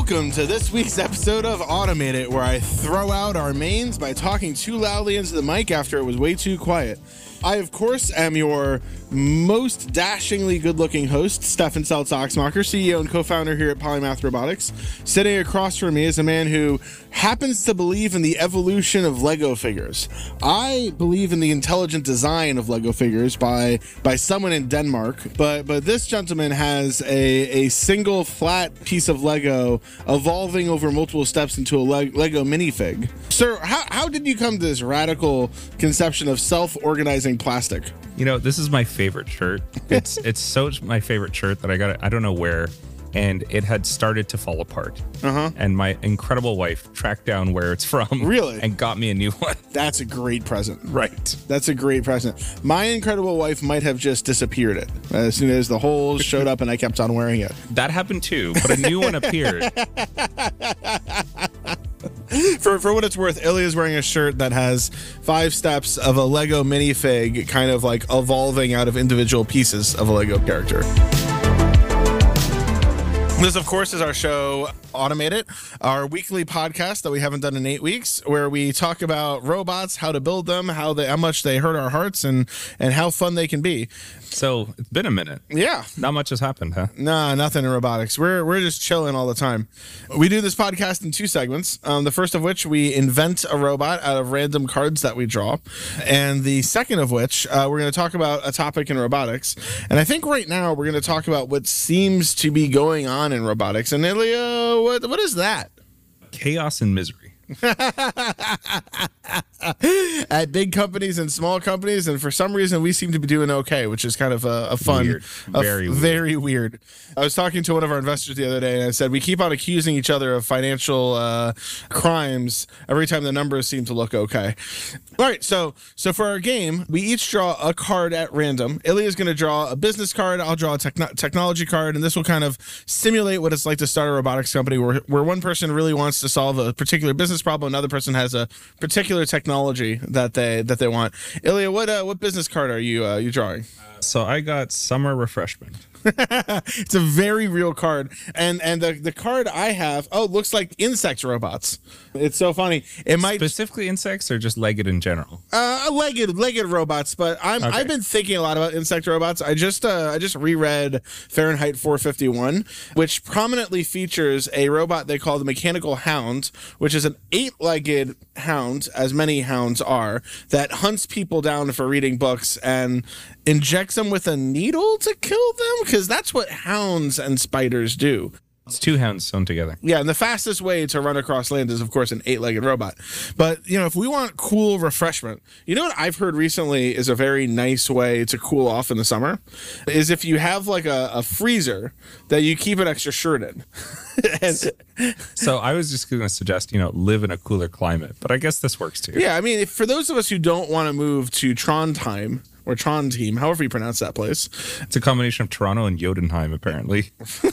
Welcome to this week's episode of Automate It, where I throw out our mains by talking too loudly into the mic after it was way too quiet. I, of course, am your most dashingly good looking host, Stefan Seltz Axmacher, CEO and co founder here at Polymath Robotics. Sitting across from me is a man who happens to believe in the evolution of Lego figures. I believe in the intelligent design of Lego figures by by someone in Denmark, but but this gentleman has a, a single flat piece of Lego evolving over multiple steps into a Le- Lego minifig. Sir, how, how did you come to this radical conception of self organizing plastic? You know, this is my favorite shirt. It's it's so my favorite shirt that I got it. I don't know where, and it had started to fall apart. Uh-huh. And my incredible wife tracked down where it's from. Really? And got me a new one. That's a great present. Right. That's a great present. My incredible wife might have just disappeared it as soon as the holes showed up and I kept on wearing it. That happened too, but a new one appeared. For, for what it's worth, Ilia is wearing a shirt that has five steps of a Lego minifig kind of like evolving out of individual pieces of a Lego character. This, of course, is our show, Automate It, our weekly podcast that we haven't done in eight weeks, where we talk about robots, how to build them, how they, how much they hurt our hearts, and and how fun they can be. So it's been a minute. Yeah, Not much has happened, huh? Nah, nothing in robotics. We're we're just chilling all the time. We do this podcast in two segments. Um, the first of which we invent a robot out of random cards that we draw, and the second of which uh, we're going to talk about a topic in robotics. And I think right now we're going to talk about what seems to be going on in robotics. And Ilia, what what is that? Chaos and misery. At big companies and small companies, and for some reason we seem to be doing okay, which is kind of a, a fun, Weird. a Very f- weird. very weird. I was talking to one of our investors the other day, and I said we keep on accusing each other of financial uh, crimes every time the numbers seem to look okay. All right, so so for our game, we each draw a card at random. Ilia is going to draw a business card. I'll draw a techno- technology card, and this will kind of simulate what it's like to start a robotics company, where where one person really wants to solve a particular business problem, another person has a particular technology that they that they want. Ilia, what uh, what business card are you uh, you drawing? So I got summer refreshment. It's a very real card, and and the the card I have oh looks like insect robots. It's so funny. It might Specifically insects or just legged in general? uh, legged legged robots, but I'm Okay. I've been thinking a lot about insect robots. I just uh, I just reread Fahrenheit 451, which prominently features a robot they call the mechanical hound, which is an eight-legged hound, as many hounds are, that hunts people down for reading books and injects them with a needle to kill them because that's what hounds and spiders do. It's two hounds sewn together. Yeah, and the fastest way to run across land is, of course, an eight-legged robot. But you know, if we want cool refreshment, you know what I've heard recently is a very nice way to cool off in the summer, is if you have like a, a freezer that you keep an extra shirt in. and, So I was just going to suggest, you know, live in a cooler climate, but I guess this works too. yeah, I mean, if, for those of us who don't want to move to Trondheim or Trondheim, however you pronounce that place, It's a combination of Toronto and Jotunheim, apparently.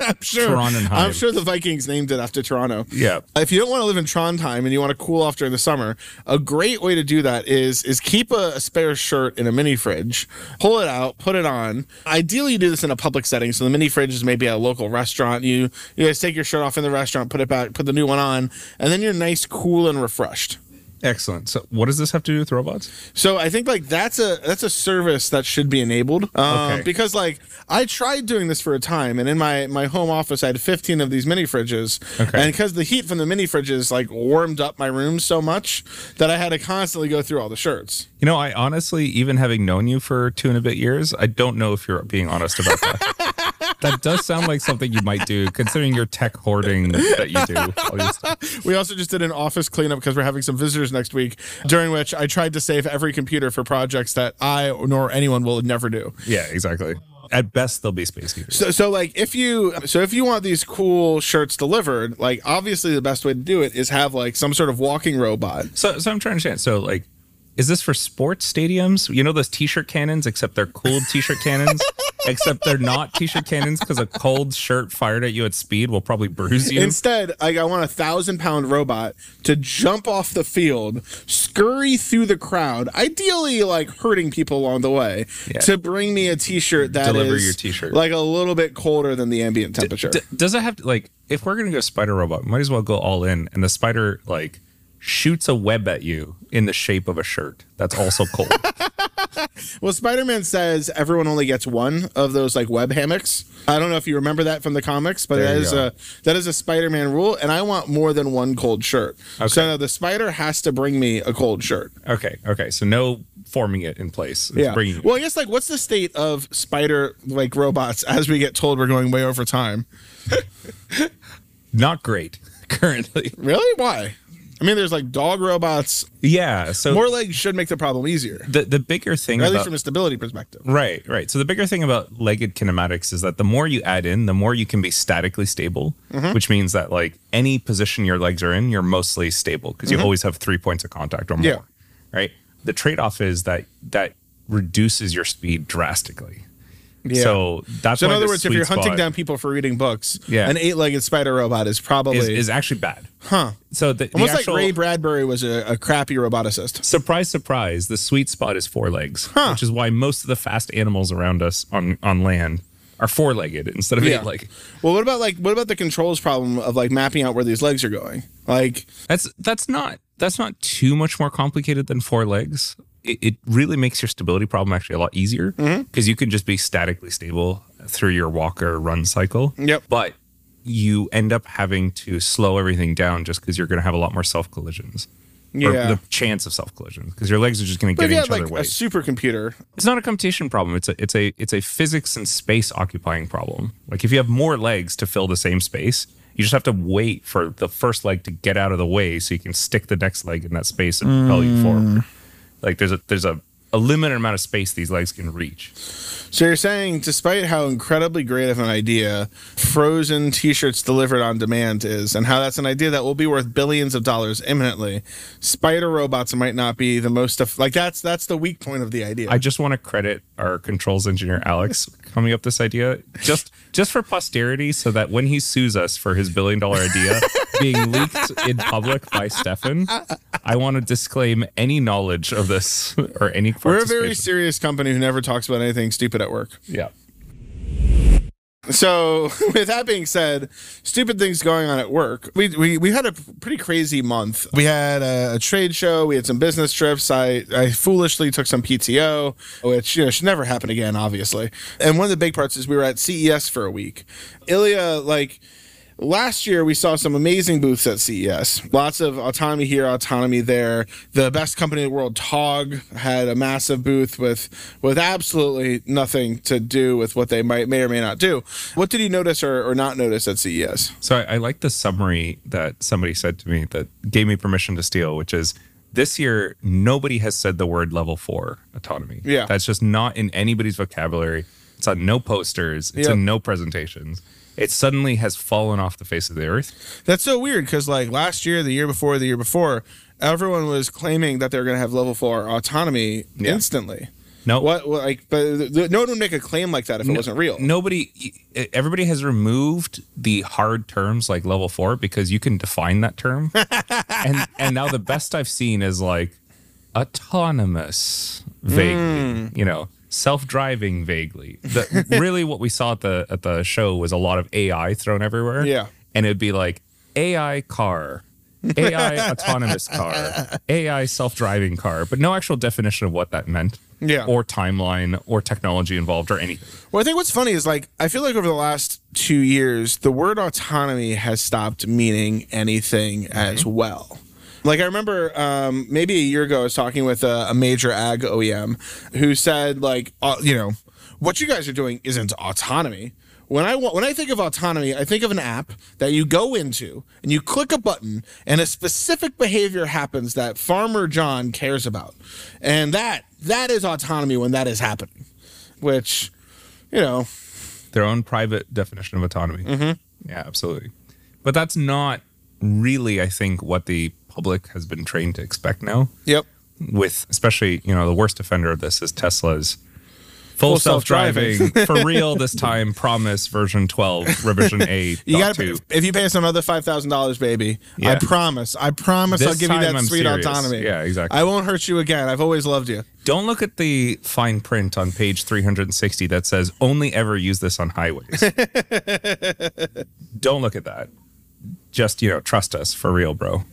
I'm sure. I'm sure the Vikings named it after Toronto. Yeah. If you don't want to live in Trondheim and you want to cool off during the summer, a great way to do that is is keep a, a spare shirt in a mini fridge, pull it out, put it on. Ideally, you do this in a public setting. So the mini fridge is maybe at a local restaurant. You you guys take your shirt off in the restaurant, put it back, put the new one on, and then you're nice, cool, and refreshed. Excellent. So what does this have to do with robots? So I think like that's a that's a service that should be enabled. Um, Okay. Because like I tried doing this for a time, and in my my home office I had 15 of these mini fridges, Okay. and because the heat from the mini fridges like warmed up my room so much that I had to constantly go through all the shirts. You know, I honestly, even having known you for two and a bit years, I don't know if you're being honest about that. that does sound like something you might do, considering your tech hoarding that you do. all your stuff. We also just did an office cleanup because we're having some visitors next week, during which I tried to save every computer for projects that I nor anyone will never do. Yeah, exactly. At best, they'll be space. So, so like if you so if you want these cool shirts delivered, like obviously the best way to do it is have like some sort of walking robot. So, so I'm trying to understand. So, like, is this for sports stadiums? You know those T-shirt cannons, except they're cooled T-shirt cannons Except they're not t-shirt cannons because a cold shirt fired at you at speed will probably bruise you. Instead, like I want a thousand pound robot to jump off the field, scurry through the crowd, ideally like hurting people along the way, Yeah. to bring me a t-shirt that is Deliver your t-shirt. like a little bit colder than the ambient temperature. D- does it have to like if we're gonna go spider robot, might as well go all in and the spider like shoots a web at you in the shape of a shirt that's also cold. well, Spider-Man says everyone only gets one of those like web hammocks. I don't know if you remember that from the comics, but There that is go. a that is a Spider-Man rule, and I want more than one cold shirt. Okay. So the spider has to bring me a cold shirt. okay, okay. So no forming it in place. It's Yeah. bringing- Well, I guess like what's the state of spider like robots as we get told we're going way over time? not great currently. Really? Why? I mean, there's like dog robots. Yeah. So More legs should make the problem easier, the the bigger thing at least from a stability perspective. Right, right. So the bigger thing about legged kinematics is that the more you add in, the more you can be statically stable, Mm-hmm. which means that like any position your legs are in, you're mostly stable because you always have three points of contact or more. Mm-hmm. Yeah. Right. The trade-off is that that reduces your speed drastically. Yeah. So that's So in other words, if you're hunting spot down people for reading books, Yeah. an eight-legged spider robot is probably is, is actually bad. huh. So the, the Almost actual, like Ray Bradbury was a, a crappy roboticist. surprise, surprise, the sweet spot is four legs, Huh. which is why most of the fast animals around us on on land are four-legged instead of Yeah. eight-legged. Well, what about like what about the controls problem of like mapping out where these legs are going? Like, That's that's not that's not too much more complicated than four legs. It, it really makes your stability problem actually a lot easier because Mm-hmm. you can just be statically stable through your walk or run cycle. Yep. But you end up having to slow everything down just because you're going to have a lot more self collisions. yeah. Or the chance of self collisions because your legs are just going to get in each like other a way. supercomputer, It's not a computation problem. It's a it's a it's a physics and space occupying problem. Like if you have more legs to fill the same space, you just have to wait for the first leg to get out of the way so you can stick the next leg in that space and propel you forward. Like there's a there's a, a limited amount of space these legs can reach. So you're saying, despite how incredibly great of an idea frozen T-shirts delivered on demand is, and how that's an idea that will be worth billions of dollars imminently, spider robots might not be the most eff- like that's that's the weak point of the idea. I just want to credit our controls engineer Alex coming up this idea just just for posterity, so that when he sues us for his billion dollar idea being leaked in public by Stefan, I want to disclaim any knowledge of this or any. We're a very serious company who never talks about anything stupid at work. yeah. So, with that being said, stupid things going on at work. We we, we had a pretty crazy month. We had a, a trade show. We had some business trips. I I foolishly took some PTO, which you know should never happen again, obviously. And one of the big parts is we were at CES for a week. Ilia like. Last year, we saw some amazing booths at CES. Lots of autonomy here, autonomy there. The best company in the world, TOG, had a massive booth with with absolutely nothing to do with what they might may or may not do. What did you notice or, or not notice at CES? So I, I like the summary that somebody said to me that gave me permission to steal, which is this year nobody has said the word level four autonomy. Yeah. That's just not in anybody's vocabulary. It's on no posters. It's Yep. in no presentations. It suddenly has fallen off the face of the earth. That's so weird because like last year, the year before, the year before, everyone was claiming that they're going to have level four autonomy Yeah. instantly. No, What, like, but no one would make a claim like that if it wasn't real. Nobody, everybody has removed the hard terms like level four because you can define that term, and and now the best I've seen is like autonomous, vaguely, mm. you know, self-driving, vaguely. The, really, what we saw at the at the show was a lot of AI thrown everywhere. Yeah. and it'd be like AI car. AI autonomous car, AI self-driving car, but no actual definition of what that meant, Yeah. or timeline, or technology involved, or anything. Well, I think what's funny is like I feel like over the last two years, the word autonomy has stopped meaning anything as mm-hmm. well. Like I remember, um, maybe a year ago, I was talking with a, a major ag OEM who said, like, uh, you know, what you guys are doing isn't autonomy. When I when I think of autonomy, I think of an app that you go into and you click a button, and a specific behavior happens that Farmer John cares about, and that that is autonomy when that is happening. Which, you know, their own private definition of autonomy. Mm-hmm. Yeah, absolutely. But that's not really, I think, what the public has been trained to expect now. Yep. With especially, you know, the worst offender of this is Tesla's Full, self-driving for real this time. Promise version 12 revision 8. You got to if you pay us another five thousand dollars, baby. I promise. I promise I'll give you that I'm sweet serious. autonomy. Yeah, exactly. I won't hurt you again. I've always loved you. Don't look at the fine print on page 360 that says only ever use this on highways. Don't look at that. Just, you know, trust us for real, bro.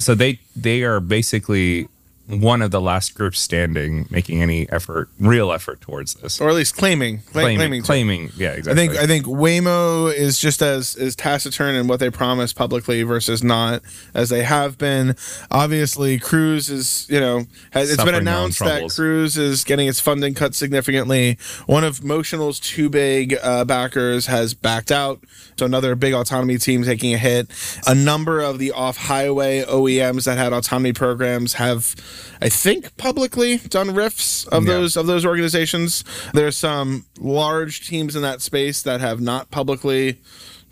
So they they are basically one of the last groups standing making any effort, real effort towards this. or at least claiming, cla- claiming, claiming. claiming, yeah, I think I think Waymo is just as as taciturn in what they promise publicly versus not as they have been. Obviously, Cruise is you know has, it's been Suffering their own announced that. Cruise is getting its funding cut significantly. One of Motional's two big uh, backers has backed out, so another big autonomy team taking a hit. A number of the off highway OEMs that had autonomy programs have. I think publicly done RIFs of Yeah. those of those organizations. There's some large teams in that space that have not publicly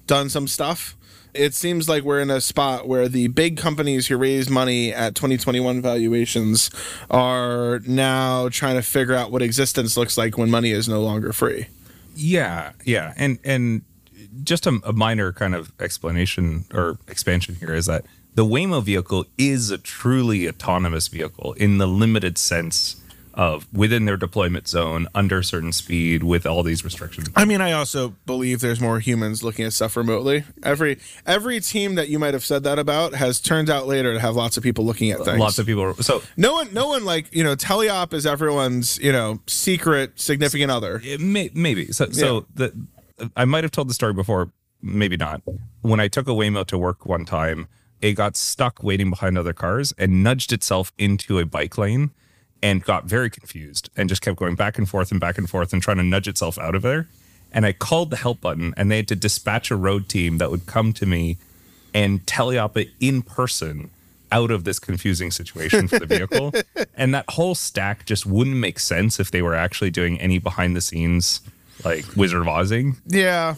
done some stuff. It seems like we're in a spot where the big companies who raised money at 2021 valuations are now trying to figure out what existence looks like when money is no longer free. Yeah, yeah, and and just a, a minor kind of explanation or expansion here is that the Waymo vehicle is a truly autonomous vehicle in the limited sense of within their deployment zone, under certain speed, with all these restrictions. I mean, I also believe there's more humans looking at stuff remotely. Every every team that you might have said that about has turned out later to have lots of people looking at things. Lots of people. So no one, no one like you know, teleop is everyone's you know secret significant other. may, maybe so. So the I might have told the story before, maybe not. When I took a Waymo to work one time, it got stuck waiting behind other cars and nudged itself into a bike lane and got very confused and just kept going back and forth and back and forth and trying to nudge itself out of there. And I called the help button and they had to dispatch a road team that would come to me and teleop it in person out of this confusing situation for the vehicle. and that whole stack just wouldn't make sense if they were actually doing any behind the scenes like Wizard of Ozing. Yeah,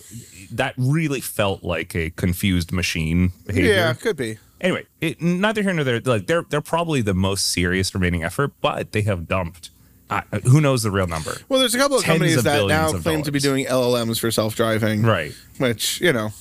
That really felt like a confused machine behavior. yeah, could be. Anyway, it, neither here nor there. Like they're they're probably the most serious remaining effort, but they have dumped. Uh, who knows the real number? Well, there's a couple of Tens companies of that now claim to be doing LLMs for self-driving, Right. Which you know,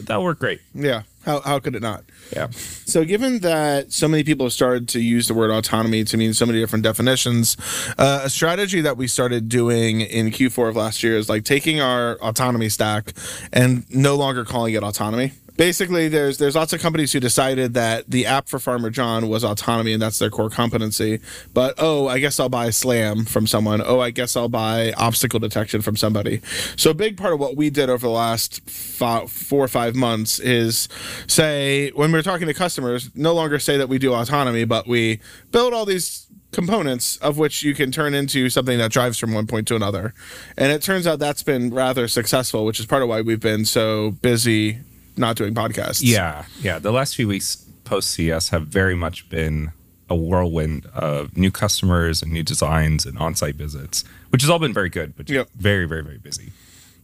That'll work great. yeah, how how could it not? Yeah. So, given that so many people have started to use the word autonomy to mean so many different definitions, uh, a strategy that we started doing in Q4 of last year is like taking our autonomy stack and no longer calling it autonomy. Basically, there's there's lots of companies who decided that the app for Farmer John was autonomy and that's their core competency. But oh, I guess I'll buy Slam from someone. Oh, I guess I'll buy obstacle detection from somebody. So a big part of what we did over the last fi four or five months is say when we're talking to customers, no longer say that we do autonomy, but we build all these components of which you can turn into something that drives from one point to another. And it turns out that's been rather successful, which is part of why we've been so busy not doing podcasts. Yeah, yeah. The last few weeks post CES have very much been a whirlwind of new customers and new designs and on-site visits, which has all been very good, but Yep. very, very, very busy.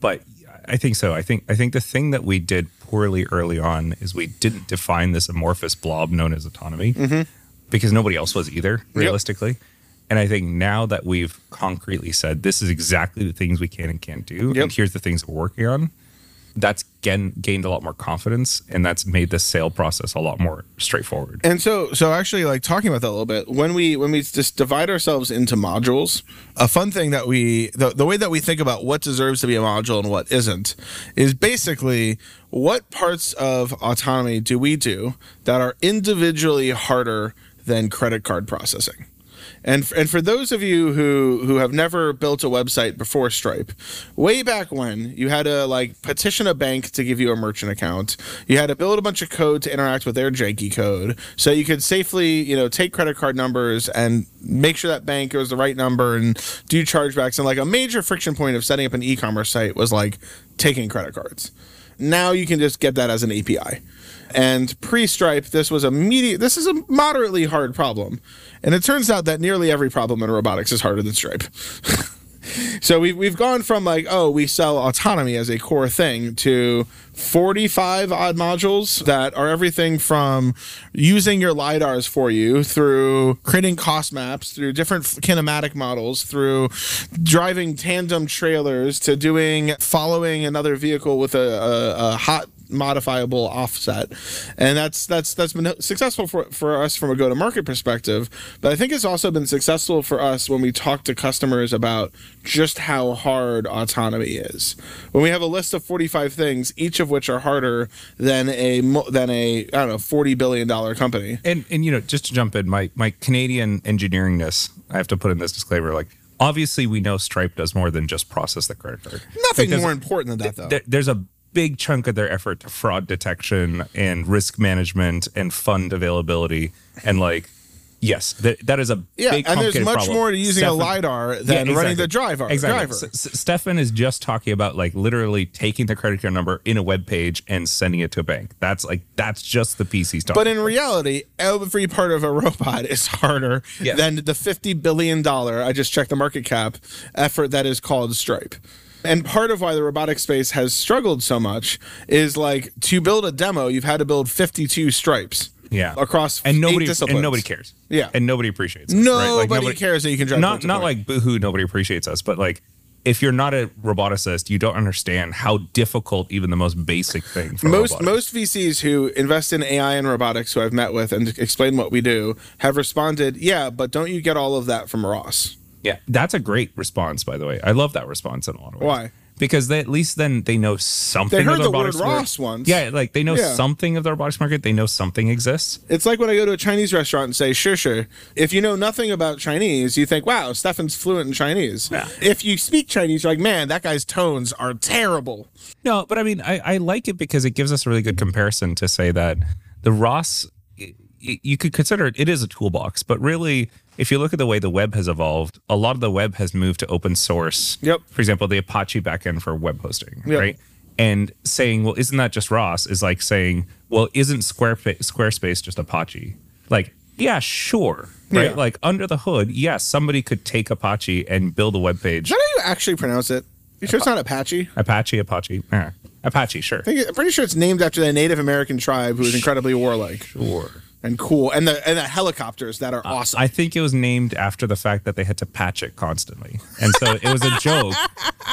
But I think so. I think I think the thing that we did poorly early on is we didn't define this amorphous blob known as autonomy mm-hmm. because nobody else was either, realistically. And I think now that we've concretely said this is exactly the things we can and can't do, Yep. and here's the things we're working on, that's gain, gained a lot more confidence and that's made the sale process a lot more straightforward. And so, so actually, like talking about that a little bit, when we when we just divide ourselves into modules, a fun thing that we the, the way that we think about what deserves to be a module and what isn't is basically what parts of autonomy do we do that are individually harder than credit card processing. And and for those of you who who have never built a website before Stripe, way back when you had to like petition a bank to give you a merchant account, you had to build a bunch of code to interact with their janky code, so you could safely you know take credit card numbers and make sure that bank was the right number and do chargebacks. And like a major friction point of setting up an e-commerce site was like taking credit cards. Now you can just get that as an API. And pre-Stripe, this was a media. This is a moderately hard problem, and it turns out that nearly every problem in robotics is harder than Stripe. So we've we've gone from like oh we sell autonomy as a core thing to 45 odd modules that are everything from using your lidars for you through creating cost maps through different kinematic models through driving tandem trailers to doing following another vehicle with a, a, a hot modifiable offset. And that's that's that's been successful for, for us from a go-to-market perspective but i think it's also been successful for us when we talk to customers about just how hard autonomy is. When we have a list of 45 things each of which are harder than a than a i don't know 40 billion dollar company. And and you know just to jump in my my canadian engineeringness i have to put in this disclaimer like obviously we know stripe does more than just process the credit card. Nothing more important than that though. th- there's a big chunk of their effort to fraud detection and risk management and fund availability and like yes that, that is a yeah big and there's much problem. more to using Stefan, a lidar than yeah, exactly. running the driver exactly. driver S- Stefan is just talking about like literally taking the credit card number in a web page and sending it to a bank that's like that's just the pc stuff but in reality every part of a robot is harder Yes. than the 50 billion dollar i just checked the market cap effort that is called stripe and part of why the robotic space has struggled so much is like to build a demo, you've had to build 52 stripes. yeah Across and nobody and nobody cares Yeah. and nobody appreciates us, Nobody, right? like cares that you can drive. not not like boohoo nobody appreciates us but like if you're not a roboticist you don't understand how difficult even the most basic thing for most robotics. most VCs who invest in AI and robotics who I've met with and explain what we do have responded, yeah, but don't you get all of that from ROS? Yeah that's a great response by the way i love that response in a lot of ways Why? because they, at least then they know something They heard of the, word market. ROS once. yeah like they know Yeah. something of the robotics market they know something exists It's like when I go to a Chinese restaurant and say, sure, sure. If you know nothing about Chinese, you think, wow, Stefan's fluent in Chinese. Yeah. If you speak Chinese, you're like, man, that guy's tones are terrible. No, but I mean, I, I like it because it gives us a really good comparison to say that the ROS, you could consider it, it is a toolbox, but really, if you look at the way the web has evolved, a lot of the web has moved to open source. Yep. For example, the Apache backend for web hosting, Yep. right? And saying, well, isn't that just ROS? Is like saying, well, isn't Squarespace, Squarespace just Apache? Like, yeah, sure. Right. Yeah. Like under the hood, yes, somebody could take Apache and build a web page. Is that how you actually pronounce it? You sure it's not Apache? Apache, Apache, eh, Apache, sure. I think, I'm pretty sure it's named after the Native American tribe who is incredibly warlike Sure. And cool, and the and the helicopters that are awesome. I think it was named after the fact that they had to patch it constantly. And so it was a joke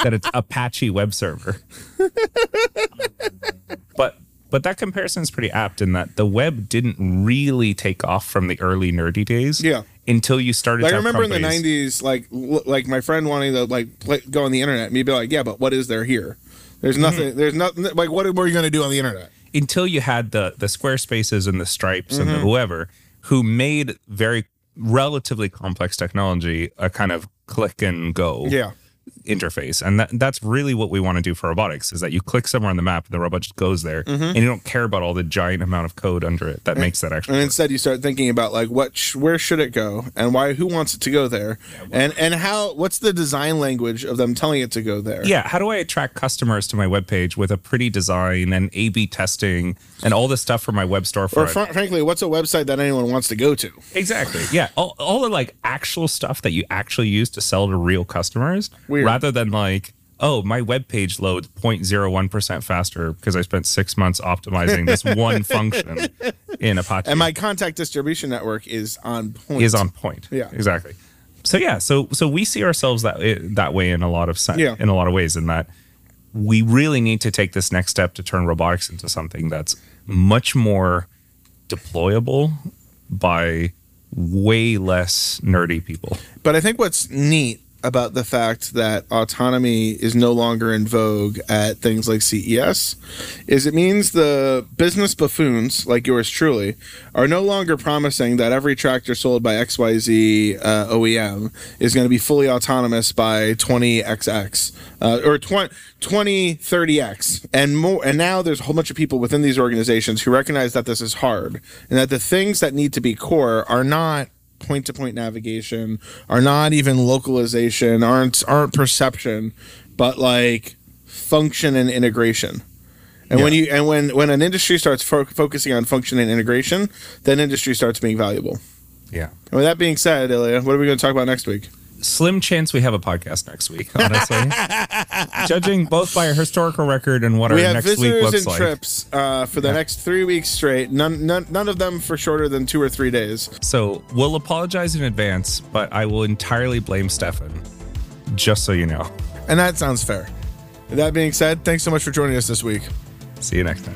that it's Apache web server. but but that comparison is pretty apt in that the web didn't really take off from the early nerdy days. Yeah. Until you started like to I have remember in the '90s, like l- like my friend wanting to like play, go on the internet, and me be like, yeah, but what is there here? There's mm-hmm. nothing. There's nothing. Like, what were you going to do on the internet? Until you had the the Squarespaces and the Stripes and the Mm-hmm. whoever who made very relatively complex technology a kind of click and go. Yeah. Interface and that, that's really what we want to do for robotics is that you click somewhere on the map and the robot just goes there Mm-hmm. and you don't care about all the giant amount of code under it that makes that actually And work. instead, you start thinking about like what, sh- where should it go, and why, who wants it to go there, and and how, what's the design language of them telling it to go there? yeah how do i attract customers to my webpage with a pretty design and a b testing and all this stuff for my web Or storefront fr- frankly, what's a website that anyone wants to go to? Exactly. Yeah. All, all the like actual stuff that you actually use to sell to real customers Weird. Rather than like, oh, my web page loads 0.01% faster because I spent six months optimizing this one function in Apache. And my contact distribution network is on point. is on point. Yeah. Exactly. So yeah, so so we see ourselves that eh, that way in a lot of sen- Yeah. in a lot of ways in that we really need to take this next step to turn robotics into something that's much more deployable by way less nerdy people. But I think what's neat about the fact that autonomy is no longer in vogue at things like CES is it means the business buffoons like yours truly are no longer promising that every tractor sold by XYZ uh, OEM is going to be fully autonomous by 20XX uh, or 20, 2030X and more and now there's a whole bunch of people within these organizations who recognize that this is hard and that the things that need to be core are not point to point navigation are not even localization aren't aren't perception but like function and integration. And when you and when when an industry starts fo- focusing on function and integration then industry starts being valuable. Yeah. and with that being said Ilia, what are we going to talk about next week slim chance we have a podcast next week, honestly. Judging both by our historical record and what We our next week looks and like. trips uh, for the next three weeks straight. None, none, none of them for shorter than two or three days. So we'll apologize in advance, but I will entirely blame Stefan, just so you know. And that sounds fair. That being said, thanks so much for joining us this week. See you next time.